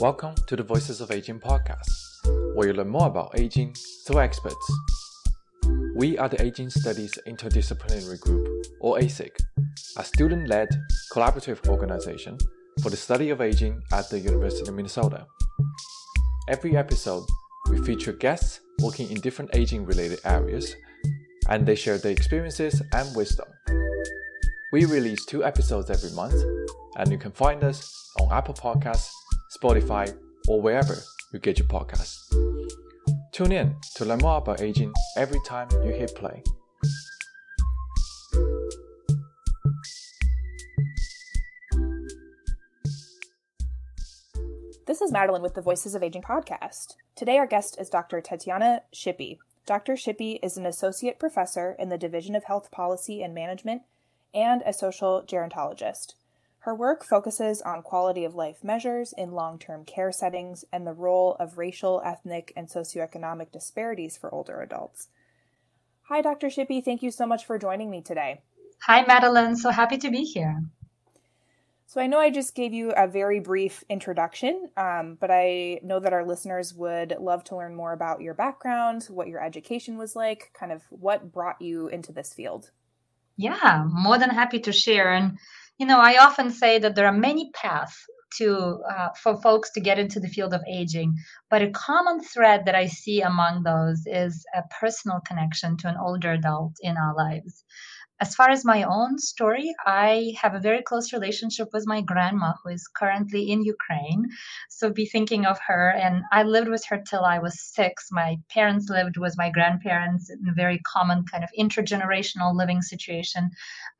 Welcome to the Voices of Aging podcast, where you learn more about aging through experts. We are the Aging Studies Interdisciplinary Group, or ASIG, a student led collaborative organization for the study of aging at the University of Minnesota. Every episode, we feature guests working in different aging related areas, and they share their experiences and wisdom. We release two episodes every month, and you can find us on Apple Podcasts, Spotify, or wherever you get your podcasts. Tune in to learn more about aging every time you hit play. This is Madeleine with the Voices of Aging podcast. Today, our guest is Dr. Tetyana Shippee. Dr. Shippee is an associate professor in the Division of Health Policy and Management and a social gerontologist. Her work focuses on quality of life measures in long term care settings and the role of racial, ethnic, and socioeconomic disparities for older adults. Hi, Dr. Shippee. Thank you so much for joining me today. Hi, Madeleine. So happy to be here. So, I know I just gave you a very brief introduction, um, but I know that our listeners would love to learn more about your background, what your education was like, kind of what brought you into this field. Yeah, more than happy to share. And you know, I often say that there are many paths to uh, for folks to get into the field of aging, but a common thread that I see among those is a personal connection to an older adult in our lives as far as my own story, I have a very close relationship with my grandma, who is currently in Ukraine. So be thinking of her. And I lived with her till I was six. My parents lived with my grandparents in a very common kind of intergenerational living situation.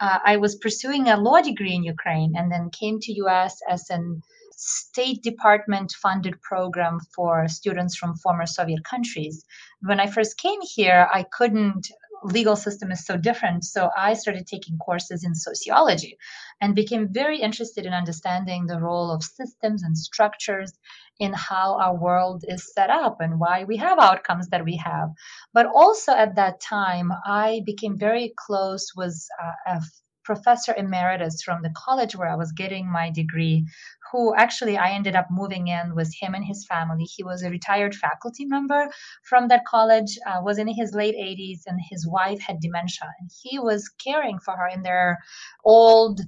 Uh, I was pursuing a law degree in Ukraine and then came to US as an State Department funded program for students from former Soviet countries. When I first came here, I couldn't legal system is so different. So I started taking courses in sociology and became very interested in understanding the role of systems and structures in how our world is set up and why we have outcomes that we have. But also at that time, I became very close with uh, a professor emeritus from the college where I was getting my degree, who actually I ended up moving in with him and his family. He was a retired faculty member from that college, uh, was in his late 80s, and his wife had dementia. And he was caring for her in their old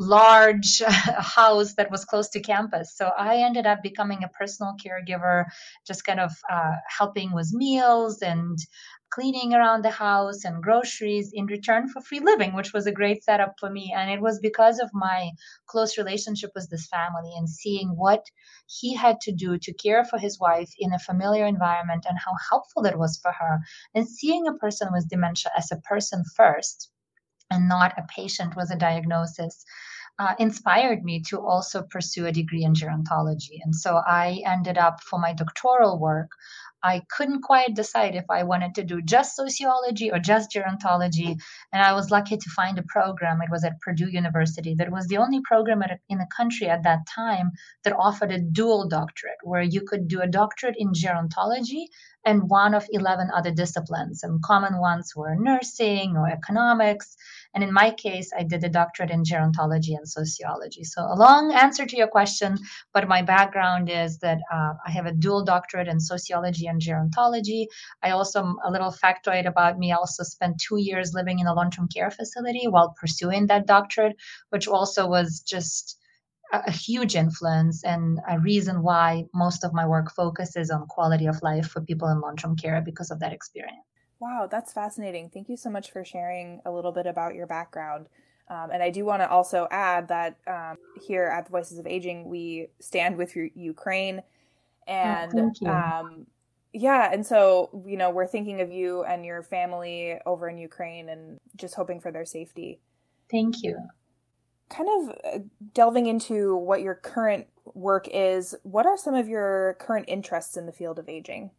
large house that was close to campus. So I ended up becoming a personal caregiver, just kind of uh, helping with meals and cleaning around the house and groceries in return for free living, which was a great setup for me. And it was because of my close relationship with this family and seeing what he had to do to care for his wife in a familiar environment and how helpful it was for her. And seeing a person with dementia as a person first and not a patient with a diagnosis. Uh, inspired me to also pursue a degree in gerontology. And so I ended up for my doctoral work I couldn't quite decide if I wanted to do just sociology or just gerontology. And I was lucky to find a program. It was at Purdue University that was the only program in the country at that time that offered a dual doctorate where you could do a doctorate in gerontology and one of 11 other disciplines. And common ones were nursing or economics. And in my case, I did a doctorate in gerontology and sociology. So, a long answer to your question, but my background is that uh, I have a dual doctorate in sociology and gerontology. I also, a little factoid about me, I also spent two years living in a long term care facility while pursuing that doctorate, which also was just a huge influence and a reason why most of my work focuses on quality of life for people in long-term care because of that experience. Wow, that's fascinating. Thank you so much for sharing a little bit about your background. Um, and I do want to also add that um, here at the Voices of Aging, we stand with Ukraine, oh, and oh, um, yeah, and so you know we're thinking of you and your family over in Ukraine, and just hoping for their safety. Thank you kind of uh, delving into what your current work is, what are some of your current interests in the field of aging?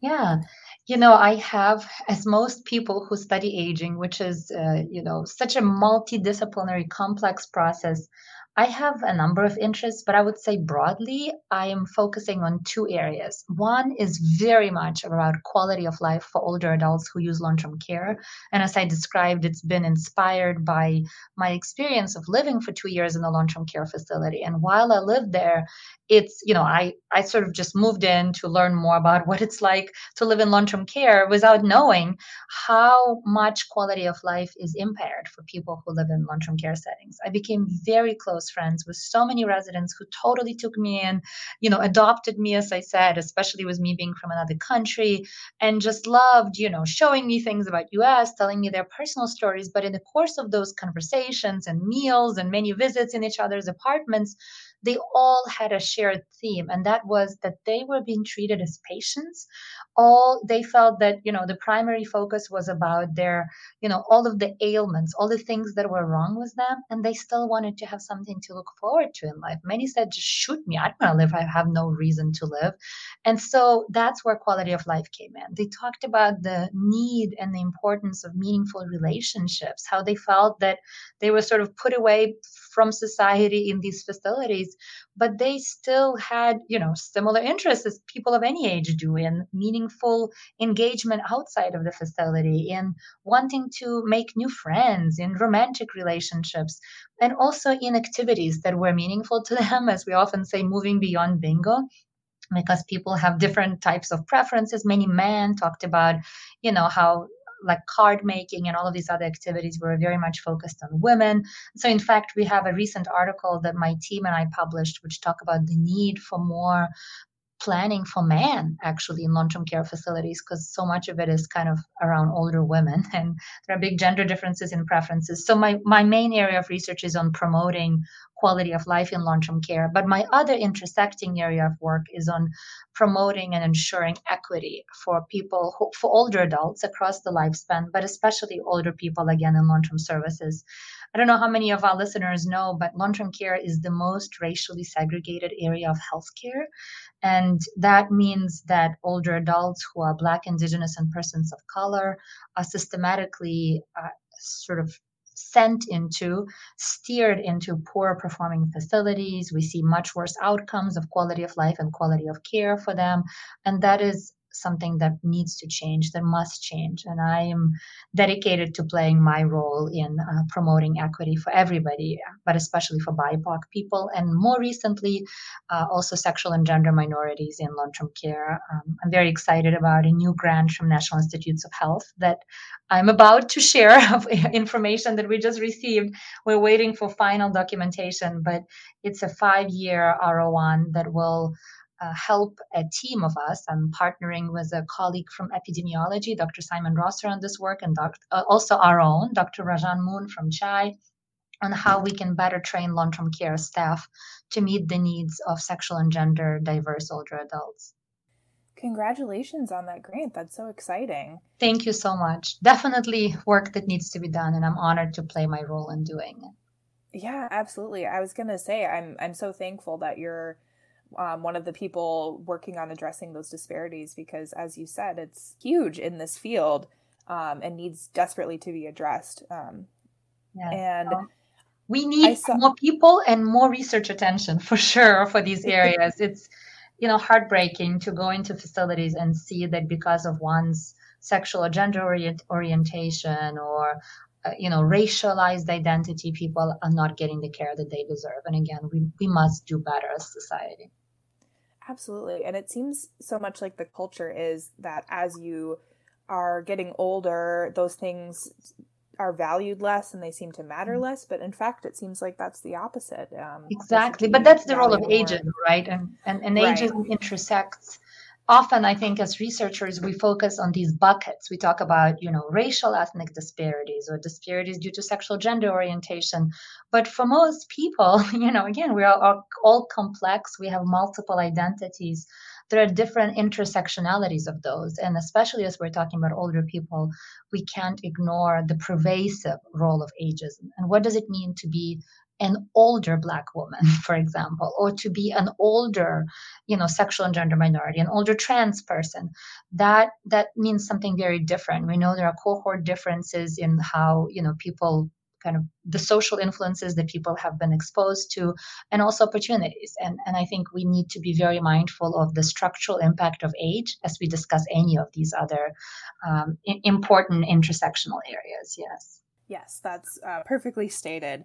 Yeah, you know, I have, as most people who study aging, which is, uh, you know, such a multidisciplinary, complex process, I have a number of interests, but I would say broadly, I am focusing on two areas. One is very much about quality of life for older adults who use long term care. And as I described, it's been inspired by my experience of living for two years in a long term care facility. And while I lived there, it's you know i i sort of just moved in to learn more about what it's like to live in long-term care without knowing how much quality of life is impaired for people who live in long-term care settings. I became very close friends with so many residents who totally took me in you know adopted me as i said especially with me being from another country and just loved you know showing me things about us telling me their personal stories. But in the course of those conversations and meals and many visits in each other's apartments they all had a shared theme and that was that they were being treated as patients. All they felt that you know the primary focus was about their you know all of the ailments all the things that were wrong with them and they still wanted to have something to look forward to in life. Many said just shoot me. I don't want to live. I have no reason to live. And so that's where quality of life came in. They talked about the need and the importance of meaningful relationships how they felt that they were sort of put away from society in these facilities but they still had you know similar interests as people of any age do in meaningful engagement outside of the facility in wanting to make new friends in romantic relationships and also in activities that were meaningful to them as we often say moving beyond bingo because people have different types of preferences. Many men talked about you know how like card making and all of these other activities were very much focused on women. So, in fact, we have a recent article that my team and I published, which talk about the need for more planning for men actually in long-term care facilities because so much of it is kind of around older women and there are big gender differences in preferences so my, my main area of research is on promoting quality of life in long-term care but my other intersecting area of work is on promoting and ensuring equity for people who, for older adults across the lifespan but especially older people again in long-term services I don't know how many of our listeners know, but long term care is the most racially segregated area of healthcare. And that means that older adults who are Black, Indigenous, and persons of color are systematically uh, sort of sent into, steered into poor performing facilities. We see much worse outcomes of quality of life and quality of care for them. And that is something that needs to change, that must change. And I am dedicated to playing my role in uh, promoting equity for everybody, but especially for BIPOC people. And more recently, uh, also sexual and gender minorities in long term care. Um, I'm very excited about a new grant from National Institutes of Health that I'm about to share information that we just received. We're waiting for final documentation, but it's a five year R01 that will uh, help a team of us. I'm partnering with a colleague from epidemiology, Dr. Simon Rosser, on this work, and doc- uh, also our own, Dr. Rajean Moone from CHAI, on how we can better train long term care staff to meet the needs of sexual and gender diverse older adults. Congratulations on that grant. That's so exciting. Thank you so much. Definitely work that needs to be done, and I'm honored to play my role in doing it. Yeah, absolutely. I was going to say I'm I'm so thankful that you're um, one of the people working on addressing those disparities because, as you said, it's huge in this field um, and needs desperately to be addressed. Um, yeah. And we need saw- more people and more research attention for sure for these areas. it's you know heartbreaking to go into facilities and see that because of one's sexual or gender orient- orientation or uh, you know racialized identity people are not getting the care that they deserve and again we, we must do better as society Absolutely. And it seems so much like the culture is that as you are getting older, those things are valued less and they seem to matter mm. less. But in fact, it seems like that's the opposite. Um, exactly. But that's the role of ageism, right? And, and, and right. intersects often i think as researchers we focus on these buckets. We talk about you know racial ethnic disparities or disparities due to sexual gender orientation. But for most people you know again we are all, complex. We have multiple identities. There are different intersectionalities of those. And especially as we're talking about older people we can't ignore the pervasive role of ageism. And what does it mean to be an older black woman for example or to be an older you know sexual and gender minority an older trans person that that means something very different we know there are cohort differences in how you know people kind of the social influences that people have been exposed to, and also opportunities. And, and I think we need to be very mindful of the structural impact of age as we discuss any of these other um, important intersectional areas. Yes. Yes, that's uh, perfectly stated.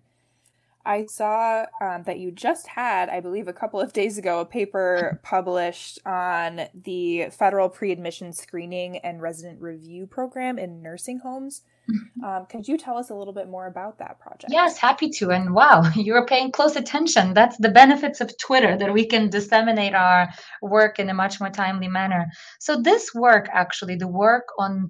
I saw um, that you just had, I believe, a couple of days ago, a paper published on the federal pre admission screening and resident review program in nursing homes. Mm-hmm. Um, could you tell us a little bit more about that project? Yes, happy to. And wow, you're paying close attention. That's the benefits of Twitter that we can disseminate our work in a much more timely manner. So, this work actually, the work on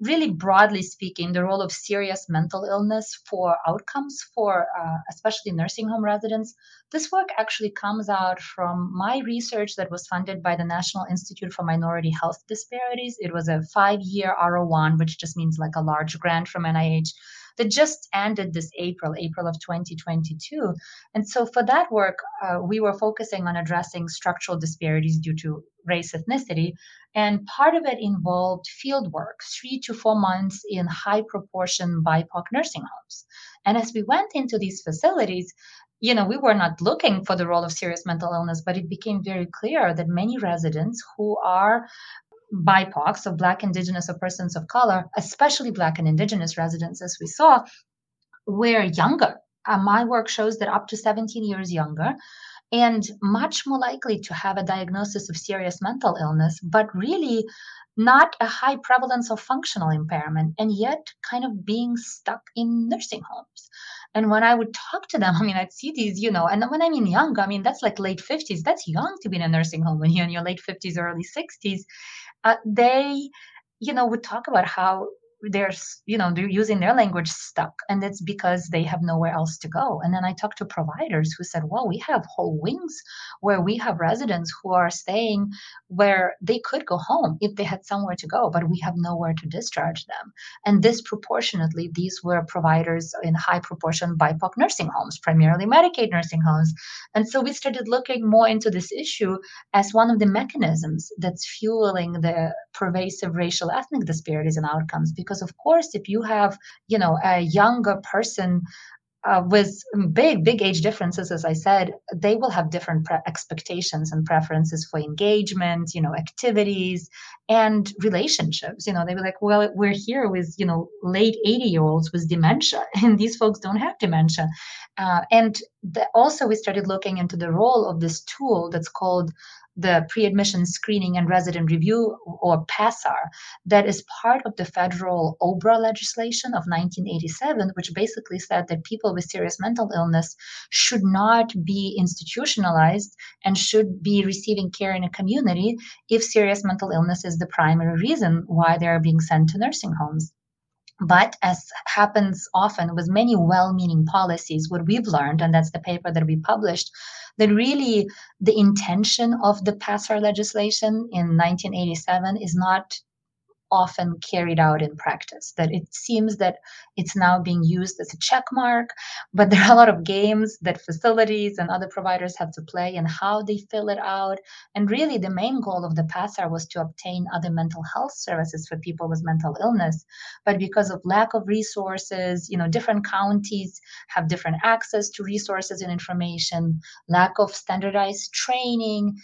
really broadly speaking, the role of serious mental illness for outcomes for uh, especially nursing home residents. This work actually comes out from my research that was funded by the National Institute for Minority Health Disparities. It was a five year R01, which just means like a large grant from NIH that just ended this April, April of 2022. And so for that work, uh, we were focusing on addressing structural disparities due to race ethnicity. And part of it involved field work, three to four months in high proportion BIPOC nursing homes. And as we went into these facilities, you know, we were not looking for the role of serious mental illness, but it became very clear that many residents who are BIPOC, so Black, Indigenous, or persons of color, especially Black and Indigenous residents, as we saw, were younger. Uh, my work shows that up to 17 years younger and much more likely to have a diagnosis of serious mental illness, but really not a high prevalence of functional impairment, and yet kind of being stuck in nursing homes. And when I would talk to them, I mean, I'd see these, you know, and when I mean young, I mean, that's like late 50s. That's young to be in a nursing home when you're in your late 50s, early 60s uh, they you know would talk about how they're you know they're using their language stuck and it's because they have nowhere else to go. And then i talked to providers who said well we have whole wings where we have residents who are staying where they could go home if they had somewhere to go but we have nowhere to discharge them. And disproportionately these were providers in high proportion bipoc nursing homes primarily medicaid nursing homes. And so we started looking more into this issue as one of the mechanisms that's fueling the pervasive racial ethnic disparities and outcomes because because of course if you have you know a younger person uh, with big big age differences as i said they will have different pre- expectations and preferences for engagement you know activities and relationships. You know they be like well we're here with you know late 80 year olds with dementia and these folks don't have dementia. Uh, and the, also we started looking into the role of this tool that's called the pre-admission screening and resident review or PASRR that is part of the federal OBRA legislation of 1987 which basically said that people with serious mental illness should not be institutionalized and should be receiving care in a community if serious mental illness is the primary reason why they are being sent to nursing homes but as happens often with many well meaning policies, what we've learned, and that's the paper that we published, that really the intention of the PASRR legislation in 1987 is not often carried out in practice. That it seems that it's now being used as a check mark, but there are a lot of games that facilities and other providers have to play and how they fill it out. And really, the main goal of the PASRR was to obtain other mental health services for people with mental illness. But because of lack of resources, you know, different counties have different access to resources and information, lack of standardized training,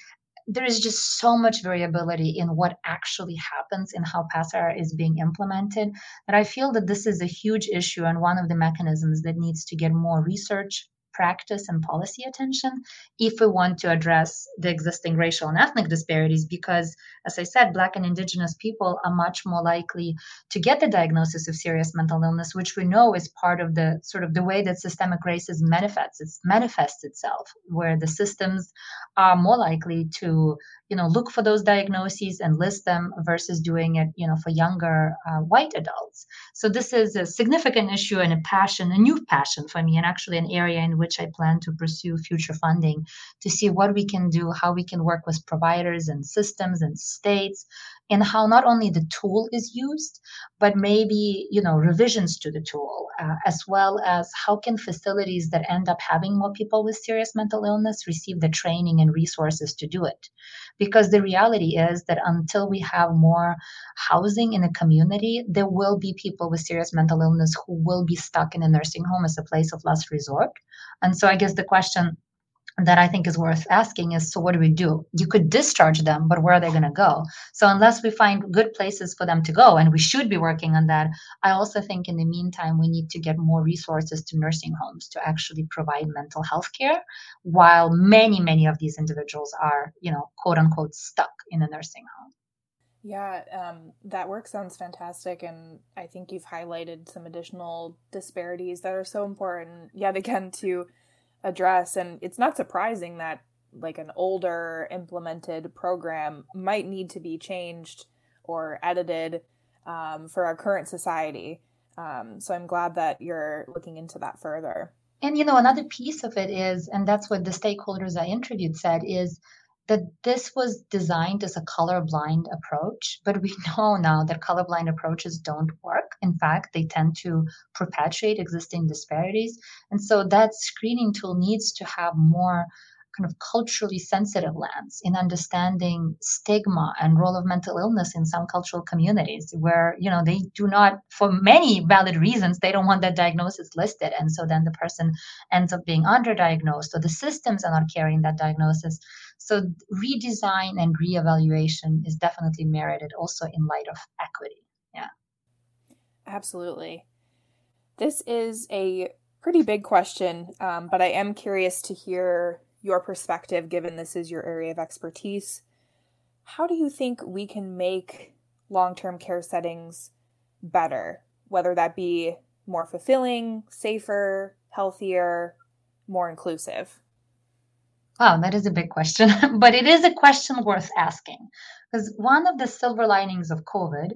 there is just so much variability in what actually happens in how PASRR is being implemented that I feel that this is a huge issue and one of the mechanisms that needs to get more research practice and policy attention if we want to address the existing racial and ethnic disparities because as i said black and indigenous people are much more likely to get the diagnosis of serious mental illness which we know is part of the sort of the way that systemic racism manifests it manifests itself where the systems are more likely to you know look for those diagnoses and list them versus doing it you know for younger uh, white adults. So this is a significant issue and a passion a new passion for me and actually an area in which i plan to pursue future funding to see what we can do how we can work with providers and systems and states in how not only the tool is used, but maybe you know revisions to the tool, uh, as well as how can facilities that end up having more people with serious mental illness receive the training and resources to do it. Because the reality is that until we have more housing in a community, there will be people with serious mental illness who will be stuck in a nursing home as a place of last resort. And so I guess the question that I think is worth asking is so what do we do? You could discharge them, but where are they going to go? So unless we find good places for them to go, and we should be working on that, I also think in the meantime we need to get more resources to nursing homes to actually provide mental health care, while many, many of these individuals are, you know, quote unquote stuck in a nursing home. Yeah, um, that work sounds fantastic. And I think you've highlighted some additional disparities that are so important, yet again, to address. And it's not surprising that like an older implemented program might need to be changed or edited um, for our current society. Um, so I'm glad that you're looking into that further. And you know, another piece of it is, and that's what the stakeholders I interviewed said, is that this was designed as a colorblind approach, but we know now that colorblind approaches don't work. In fact, they tend to perpetuate existing disparities. And so that screening tool needs to have more kind of culturally sensitive lens in understanding stigma and role of mental illness in some cultural communities where you know they do not for many valid reasons they don't want that diagnosis listed and so then the person ends up being underdiagnosed or the systems are not carrying that diagnosis so redesign and reevaluation is definitely merited also in light of equity yeah absolutely this is a pretty big question um, but i am curious to hear your perspective, given this is your area of expertise. How do you think we can make long term care settings better, whether that be more fulfilling, safer, healthier, more inclusive? Wow, that is a big question, but it is a question worth asking. Because one of the silver linings of COVID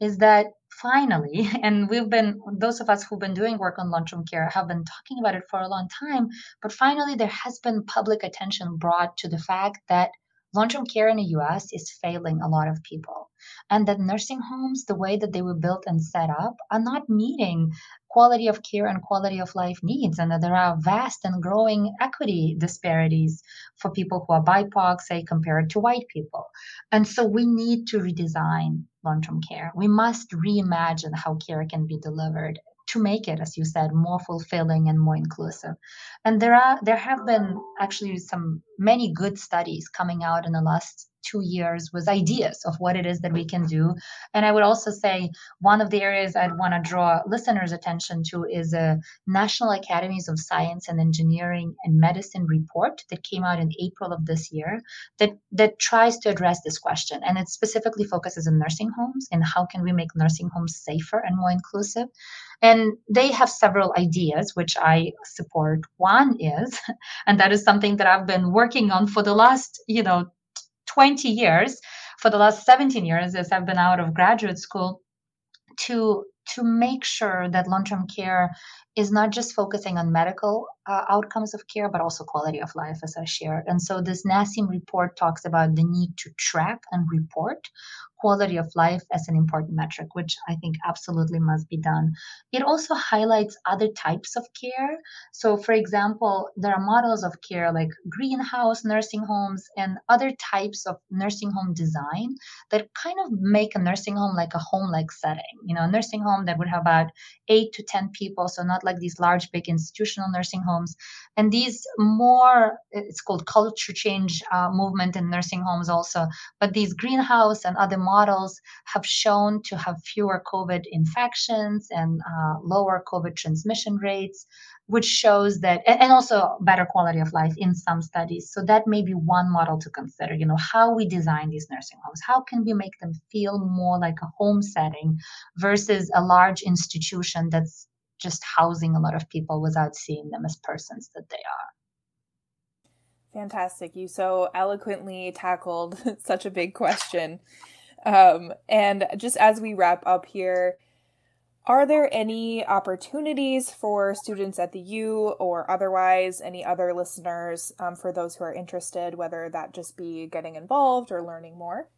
is that finally, and we've been, those of us who've been doing work on long term care have been talking about it for a long time, but finally there has been public attention brought to the fact that long term care in the US is failing a lot of people. And that nursing homes, the way that they were built and set up, are not meeting quality of care and quality of life needs, and that there are vast and growing equity disparities for people who are BIPOC, say, compared to white people. And so we need to redesign long term care. We must reimagine how care can be delivered to make it as you said more fulfilling and more inclusive and there are there have been actually some many good studies coming out in the last two years with ideas of what it is that we can do. And I would also say one of the areas I'd want to draw listeners' attention to is a National Academies of Science and Engineering and Medicine report that came out in April of this year that, that tries to address this question. And it specifically focuses on nursing homes and how can we make nursing homes safer and more inclusive. And they have several ideas, which I support. One is, and that is something that I've been working on for the last, you know, 20 years, for the last 17 years as I've been out of graduate school, to to make sure that long-term care is not just focusing on medical uh, outcomes of care, but also quality of life, as I shared. And so this NASEM report talks about the need to track and report quality of life as an important metric, which I think absolutely must be done. It also highlights other types of care. So, for example, there are models of care like greenhouse nursing homes and other types of nursing home design that kind of make a nursing home like a home like setting. You know, a nursing home that would have about eight to 10 people, so not like these large, big institutional nursing homes. And these more, it's called culture change uh, movement in nursing homes also, but these greenhouse and other models have shown to have fewer COVID infections and uh, lower COVID transmission rates, which shows that, and also better quality of life in some studies. So that may be one model to consider. You know, how we design these nursing homes. How can we make them feel more like a home setting versus a large institution that's just housing a lot of people without seeing them as persons that they are. Fantastic. You so eloquently tackled such a big question. Um, and just as we wrap up here, are there any opportunities for students at the U or otherwise, any other listeners um, for those who are interested, whether that just be getting involved or learning more?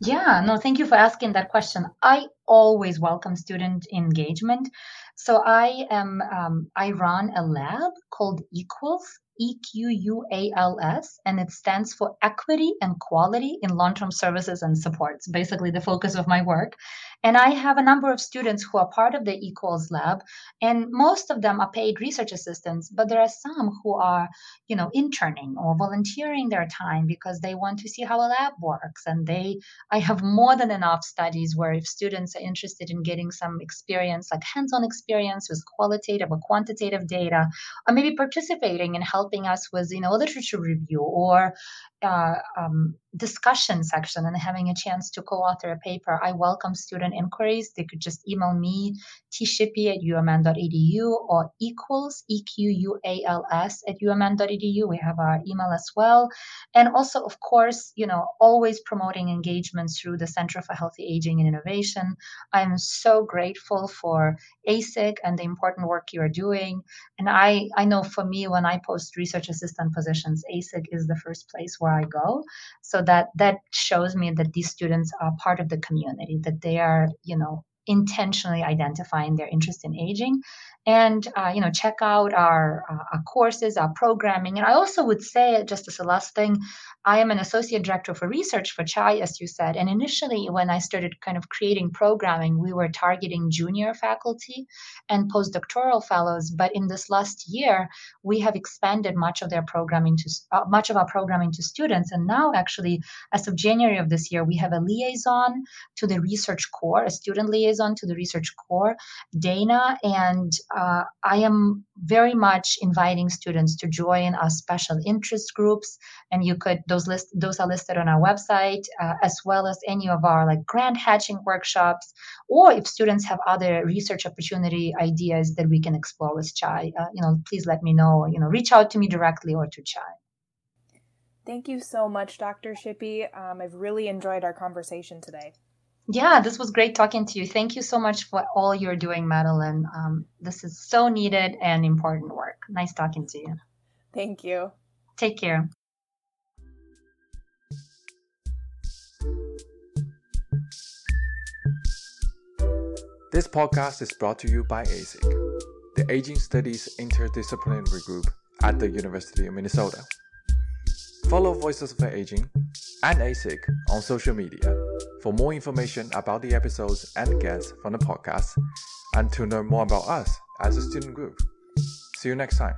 Yeah, no, thank you for asking that question. I always welcome student engagement. So I am um, I run a lab called Equals EQUALS, and it stands for Equity and Quality in Long Term Services and Supports, basically the focus of my work. And I have a number of students who are part of the Equals Lab, and most of them are paid research assistants, but there are some who are, you know, interning or volunteering their time because they want to see how a lab works. And they, I have more than enough studies where if students are interested in getting some experience, like hands on experience with qualitative or quantitative data, or maybe participating in helping helping us with you know literature review or uh, um, discussion section and having a chance to co-author a paper, I welcome student inquiries. They could just email me, tshippee at umn.edu or equals, E-Q-U-A-L-S at umn.edu. We have our email as well. And also, of course, you know, always promoting engagements through the Center for Healthy Aging and Innovation. I'm so grateful for ASIG and the important work you are doing. And I, I know for me, when I post research assistant positions, ASIG is the first place where I go. So that that shows me that these students are part of the community, that they are, you know, intentionally identifying their interest in aging. And uh, you know check out our, uh, our courses our programming. And i also would say just as a last thing i am an associate director for research for CHAI as you said. And initially when i started kind of creating programming we were targeting junior faculty and postdoctoral fellows. But in this last year we have expanded much of their programming to uh, much of our programming to students. And now actually as of january of this year we have a liaison to the research core a student liaison to the research core dana and uh, I am very much inviting students to join our special interest groups, and you could those list those are listed on our website, uh, as well as any of our like grant hatching workshops, or if students have other research opportunity ideas that we can explore with CHAI, uh, you know, please let me know. You know, reach out to me directly or to CHAI. Thank you so much, Dr. Shippee. Um, I've really enjoyed our conversation today. Yeah, this was great talking to you. Thank you so much for all you're doing, Madeleine. Um, this is so needed and important work. Nice talking to you. Thank you. Take care. This podcast is brought to you by ASIG, the Aging Studies Interdisciplinary Group at the University of Minnesota. Follow Voices of Aging and ASIG on social media for more information about the episodes and guests from the podcast and to learn more about us as a student group. See you next time.